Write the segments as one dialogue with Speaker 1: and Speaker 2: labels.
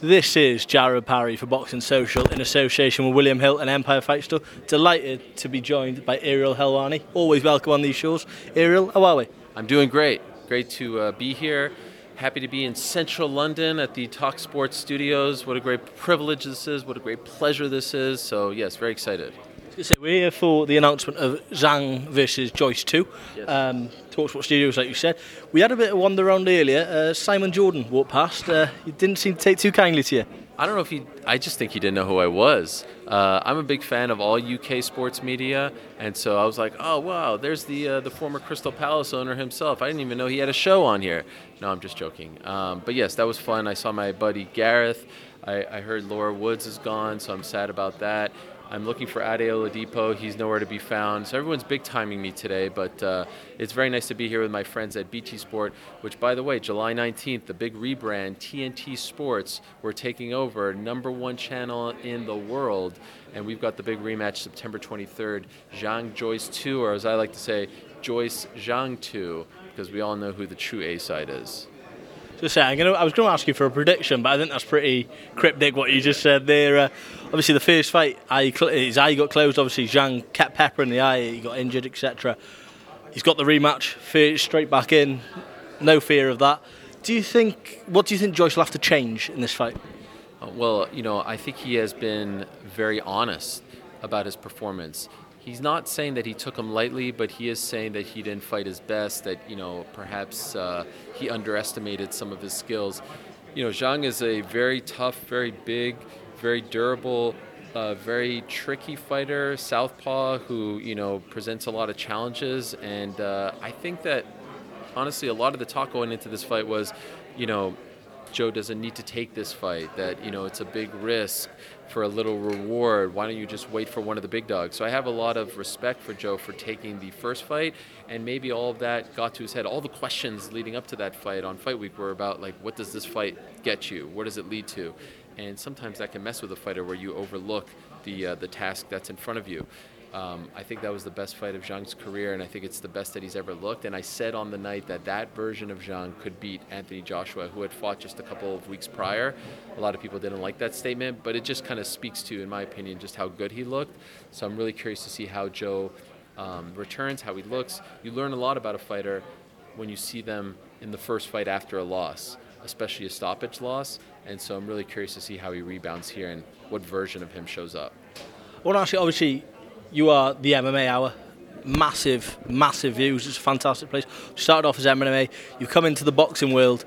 Speaker 1: This is Jared Parry for Boxing Social in association with William Hill and Empire Fight Store. Delighted to be joined by Ariel Helwani. Always welcome on these shows. Ariel, how are we?
Speaker 2: I'm doing great. Great to uh, be here. Happy to be in central London at the Talk Sports Studios. What a great privilege this is. What a great pleasure this is. So, yes, very excited.
Speaker 1: So we're here for the announcement of Zhang versus Joyce 2.
Speaker 2: Yes.
Speaker 1: Um, Talksport Studios, like you said. We had a bit of wander around earlier. Uh, Simon Jordan walked past. Uh, he didn't seem to take too kindly to you.
Speaker 2: I don't know if he, I just think he didn't know who I was. Uh, I'm a big fan of all UK sports media, and so I was like, oh, wow, there's the, uh, the former Crystal Palace owner himself. I didn't even know he had a show on here. No, I'm just joking. Um, but yes, that was fun. I saw my buddy Gareth. I, I heard Laura Woods is gone, so I'm sad about that. I'm looking for Ade Oladipo. He's nowhere to be found. So everyone's big timing me today, but uh, it's very nice to be here with my friends at BT Sport, which, by the way, July 19th, the big rebrand, TNT Sports, we're taking over, number one channel in the world. And we've got the big rematch September 23rd, Zhang Joyce 2, or as I like to say, Joyce Zhang 2, because we all know who the true A side is.
Speaker 1: Just say, I'm gonna, I was going to ask you for a prediction, but I think that's pretty cryptic what you just said there. Uh, obviously, the first fight, eye, his eye got closed. Obviously, Zhang kept pepper in the eye, he got injured, etc. He's got the rematch, straight back in, no fear of that. Do you think, what do you think Joyce will have to change in this fight?
Speaker 2: Well, you know, I think he has been very honest about his performance. He's not saying that he took him lightly, but he is saying that he didn't fight his best, that, you know, perhaps uh, he underestimated some of his skills. You know, Zhang is a very tough, very big, very durable, uh, very tricky fighter, southpaw, who, you know, presents a lot of challenges. And uh, I think that, honestly, a lot of the talk going into this fight was, you know, Joe doesn't need to take this fight, that, you know, it's a big risk for a little reward. Why don't you just wait for one of the big dogs? So I have a lot of respect for Joe for taking the first fight, and maybe all of that got to his head. All the questions leading up to that fight on Fight Week were about, like, what does this fight get you? What does it lead to? And sometimes that can mess with a fighter where you overlook the, uh, the task that's in front of you. Um, I think that was the best fight of Zhang's career, and I think it's the best that he's ever looked. And I said on the night that that version of Zhang could beat Anthony Joshua, who had fought just a couple of weeks prior. A lot of people didn't like that statement, but it just kind of speaks to, in my opinion, just how good he looked. So I'm really curious to see how Joe um, returns, how he looks. You learn a lot about a fighter when you see them in the first fight after a loss, especially a stoppage loss. And so I'm really curious to see how he rebounds here and what version of him shows up.
Speaker 1: Ask you, obviously, you are the MMA Hour. Massive, massive views. It's a fantastic place. Started off as MMA. You've come into the boxing world.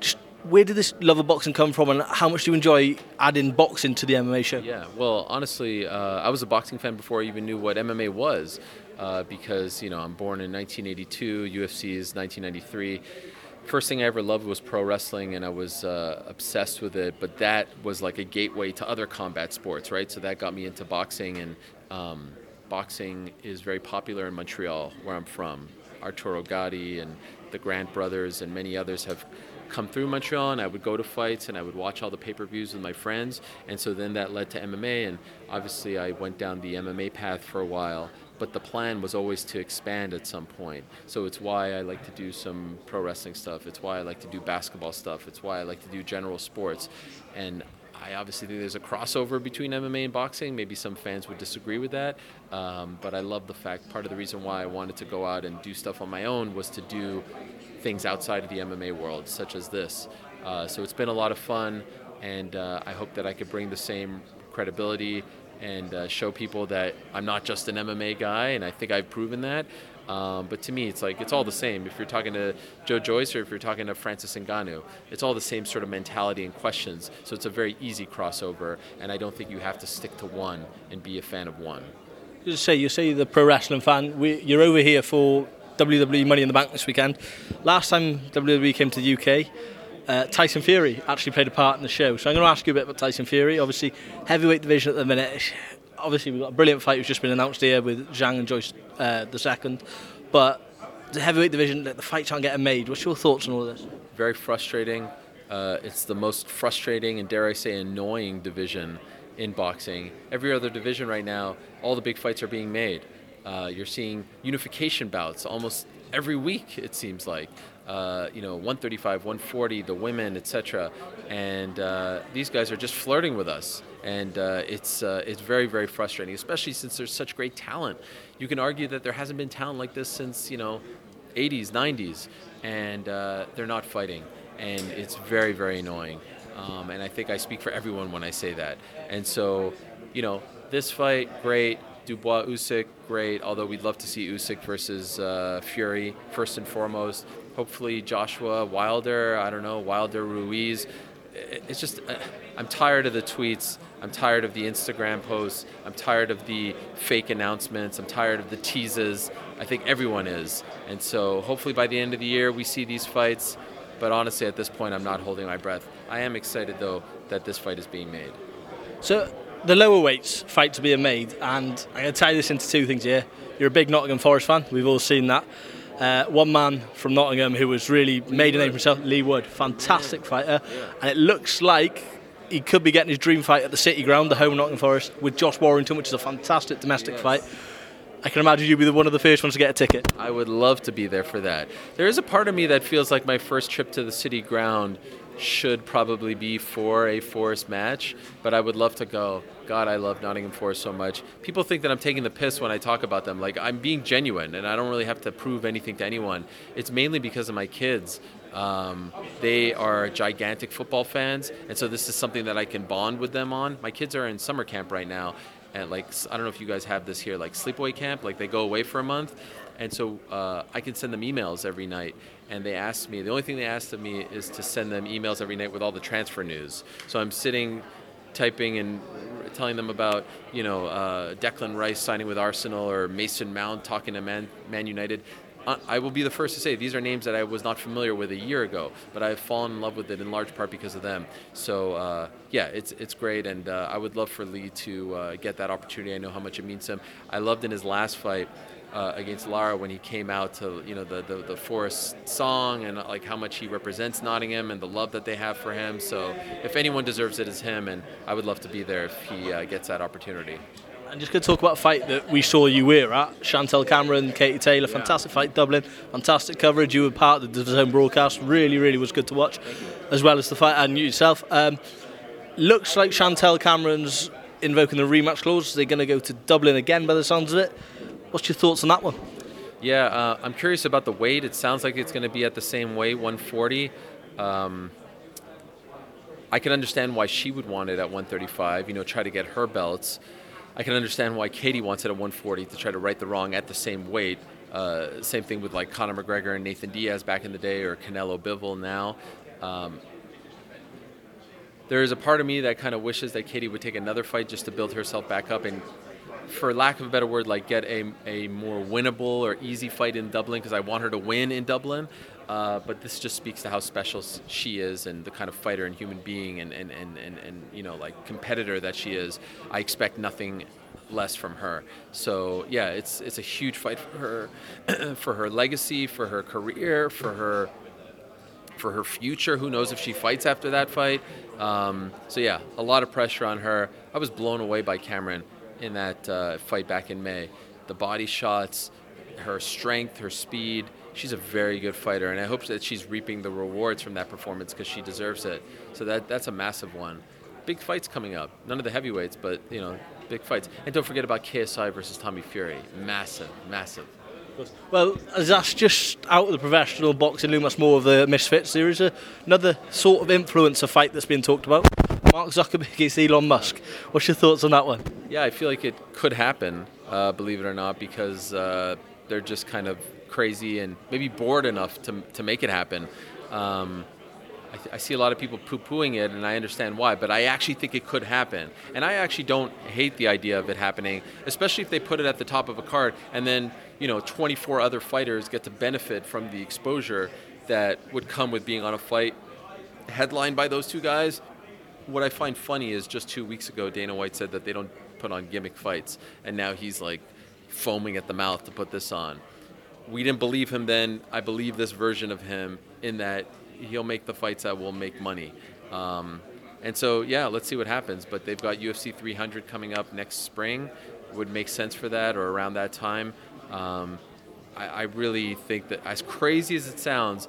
Speaker 1: Just where did this love of boxing come from, and how much do you enjoy adding boxing to the MMA show?
Speaker 2: Yeah, well, honestly, uh, I was a boxing fan before I even knew what MMA was, uh, because you know I'm born in 1982. UFC is 1993. First thing I ever loved was pro wrestling, and I was uh, obsessed with it. But that was like a gateway to other combat sports, right? So that got me into boxing, and um, boxing is very popular in Montreal, where I'm from. Arturo Gatti and the Grant brothers and many others have come through Montreal and I would go to fights and I would watch all the pay-per-views with my friends and so then that led to MMA and obviously I went down the MMA path for a while but the plan was always to expand at some point so it's why I like to do some pro wrestling stuff it's why I like to do basketball stuff it's why I like to do general sports and I obviously think there's a crossover between MMA and boxing. Maybe some fans would disagree with that, um, but I love the fact. Part of the reason why I wanted to go out and do stuff on my own was to do things outside of the MMA world, such as this. Uh, so it's been a lot of fun, and uh, I hope that I could bring the same credibility and uh, show people that I'm not just an MMA guy, and I think I've proven that. Um, but to me, it's like it's all the same. If you're talking to Joe Joyce or if you're talking to Francis Ngannou, it's all the same sort of mentality and questions. So it's a very easy crossover, and I don't think you have to stick to one and be a fan of one.
Speaker 1: You say you say the pro wrestling fan. We, you're over here for WWE Money in the Bank this weekend. Last time WWE came to the UK, uh, Tyson Fury actually played a part in the show. So I'm going to ask you a bit about Tyson Fury. Obviously, heavyweight division at the minute. Obviously, we've got a brilliant fight who's just been announced here with Zhang and Joyce uh, the second. But the heavyweight division, the fights aren't getting made. What's your thoughts on all this?
Speaker 2: Very frustrating. Uh, it's the most frustrating and dare I say annoying division in boxing. Every other division right now, all the big fights are being made. Uh, you're seeing unification bouts almost every week. It seems like. Uh, you know, 135, 140, the women, etc. And uh, these guys are just flirting with us, and uh, it's uh, it's very very frustrating, especially since there's such great talent. You can argue that there hasn't been talent like this since you know, 80s, 90s, and uh, they're not fighting, and it's very very annoying. Um, and I think I speak for everyone when I say that. And so, you know, this fight, great. Dubois Usyk, great. Although we'd love to see Usyk versus uh, Fury first and foremost. Hopefully Joshua Wilder. I don't know Wilder Ruiz. It's just uh, I'm tired of the tweets. I'm tired of the Instagram posts. I'm tired of the fake announcements. I'm tired of the teases. I think everyone is. And so hopefully by the end of the year we see these fights. But honestly, at this point, I'm not holding my breath. I am excited though that this fight is being made.
Speaker 1: So the lower weights fight to be made, and I'm going to tie this into two things here. You're a big Nottingham Forest fan. We've all seen that. Uh, one man from Nottingham who has really Lee made a name for himself, Leigh Wood, fantastic yeah. fighter, yeah. and it looks like he could be getting his dream fight at the City Ground, the home of Nottingham Forest, with Josh Warrington, which is a fantastic domestic yes. fight. I can imagine you'd be the one of the first ones to get a ticket.
Speaker 2: I would love to be there for that. There is a part of me that feels like my first trip to the City Ground should probably be for a Forest match, but I would love to go. God, I love Nottingham Forest so much. People think that I'm taking the piss when I talk about them. Like, I'm being genuine, and I don't really have to prove anything to anyone. It's mainly because of my kids. Um, they are gigantic football fans, and so this is something that I can bond with them on. My kids are in summer camp right now, and like I don't know if you guys have this here, like sleepaway camp, like they go away for a month, and so uh, I can send them emails every night. And they asked me, the only thing they asked of me is to send them emails every night with all the transfer news. So I'm sitting, typing and telling them about, you know, uh, Declan Rice signing with Arsenal or Mason Mount talking to Man, Man United. I will be the first to say these are names that I was not familiar with a year ago, but I've fallen in love with it in large part because of them. So uh, yeah, it's it's great, and uh, I would love for Leigh to uh, get that opportunity. I know how much it means to him. I loved in his last fight. Uh, against Lara when he came out to you know the, the, the Forest song and like how much he represents Nottingham and the love that they have for him. So if anyone deserves it, it's him, and I would love to be there if he uh, gets that opportunity.
Speaker 1: And just going to talk about a fight that we saw you were at, Chantel Cameron, Katie Taylor, yeah. fantastic fight, Dublin, fantastic coverage. You were part of DAZN broadcast, really, really was good to watch, as well as the fight and you yourself. Um, looks like Chantel Cameron's invoking the rematch clause. They're going to go to Dublin again by the sounds of it. What's your thoughts on that one?
Speaker 2: Yeah, uh, I'm curious about the weight. It sounds like it's going to be at the same weight, 140. Um, I can understand why she would want it at 135, you know, try to get her belts. I can understand why Katie wants it at 140 to try to right the wrong at the same weight. Uh, same thing with like Conor McGregor and Nathan Diaz back in the day, or Canelo Bivol now. Um, there is a part of me that kind of wishes that Katie would take another fight just to build herself back up and, for lack of a better word, like get a, a more winnable or easy fight in Dublin because I want her to win in Dublin. Uh, but this just speaks to how special she is and the kind of fighter and human being and, and, and, and, and, you know like competitor that she is. I expect nothing less from her. So yeah, it's it's a huge fight for her, for her legacy, for her career, for her for her future. Who knows if she fights after that fight? Um, so yeah, a lot of pressure on her. I was blown away by Cameron in that uh, fight back in May. The body shots, her strength, her speed. She's a very good fighter, and I hope that she's reaping the rewards from that performance because she deserves it. So that that's a massive one. Big fights coming up. None of the heavyweights, but you know, big fights. And don't forget about KSI versus Tommy Fury. Massive, massive.
Speaker 1: Well, as that's just out of the professional boxing loom, that's more of the misfits. There is another sort of influencer fight that's been talked about. Mark Zuckerberg against Elon Musk. What's your thoughts on that one?
Speaker 2: Yeah, I feel like it could happen, uh, believe it or not, because uh, they're just kind of crazy and maybe bored enough to, to make it happen. Um, I, th- I, see a lot of people poo pooing it, and I understand why, but I actually think it could happen. And I actually don't hate the idea of it happening, especially if they put it at the top of a card and then, you know, 24 other fighters get to benefit from the exposure that would come with being on a fight headlined by those two guys. What I find funny is just two weeks ago, Dana White said that they don't put on gimmick fights, and now he's like foaming at the mouth to put this on. We didn't believe him then. I believe this version of him in that he'll make the fights that will make money. Um, and so, yeah, let's see what happens. But they've got UFC 300 coming up next spring. Would make sense for that or around that time. Um, I, I really think that, as crazy as it sounds,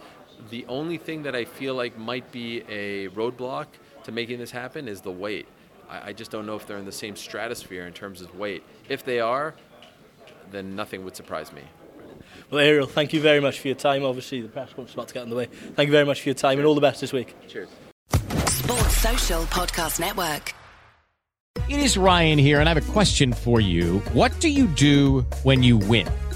Speaker 2: the only thing that I feel like might be a roadblock to making this happen is the weight. I, I just don't know if they're in the same stratosphere in terms of weight. If they are, then nothing would surprise me.
Speaker 1: Well, Ariel, thank you very much for your time. Obviously, the press conference is about to get underway. Thank you very much for your time and all the best this week.
Speaker 2: Cheers.
Speaker 3: Sports Social Podcast Network.
Speaker 4: It is Ryan here, and I have a question for you. What do you do when you win?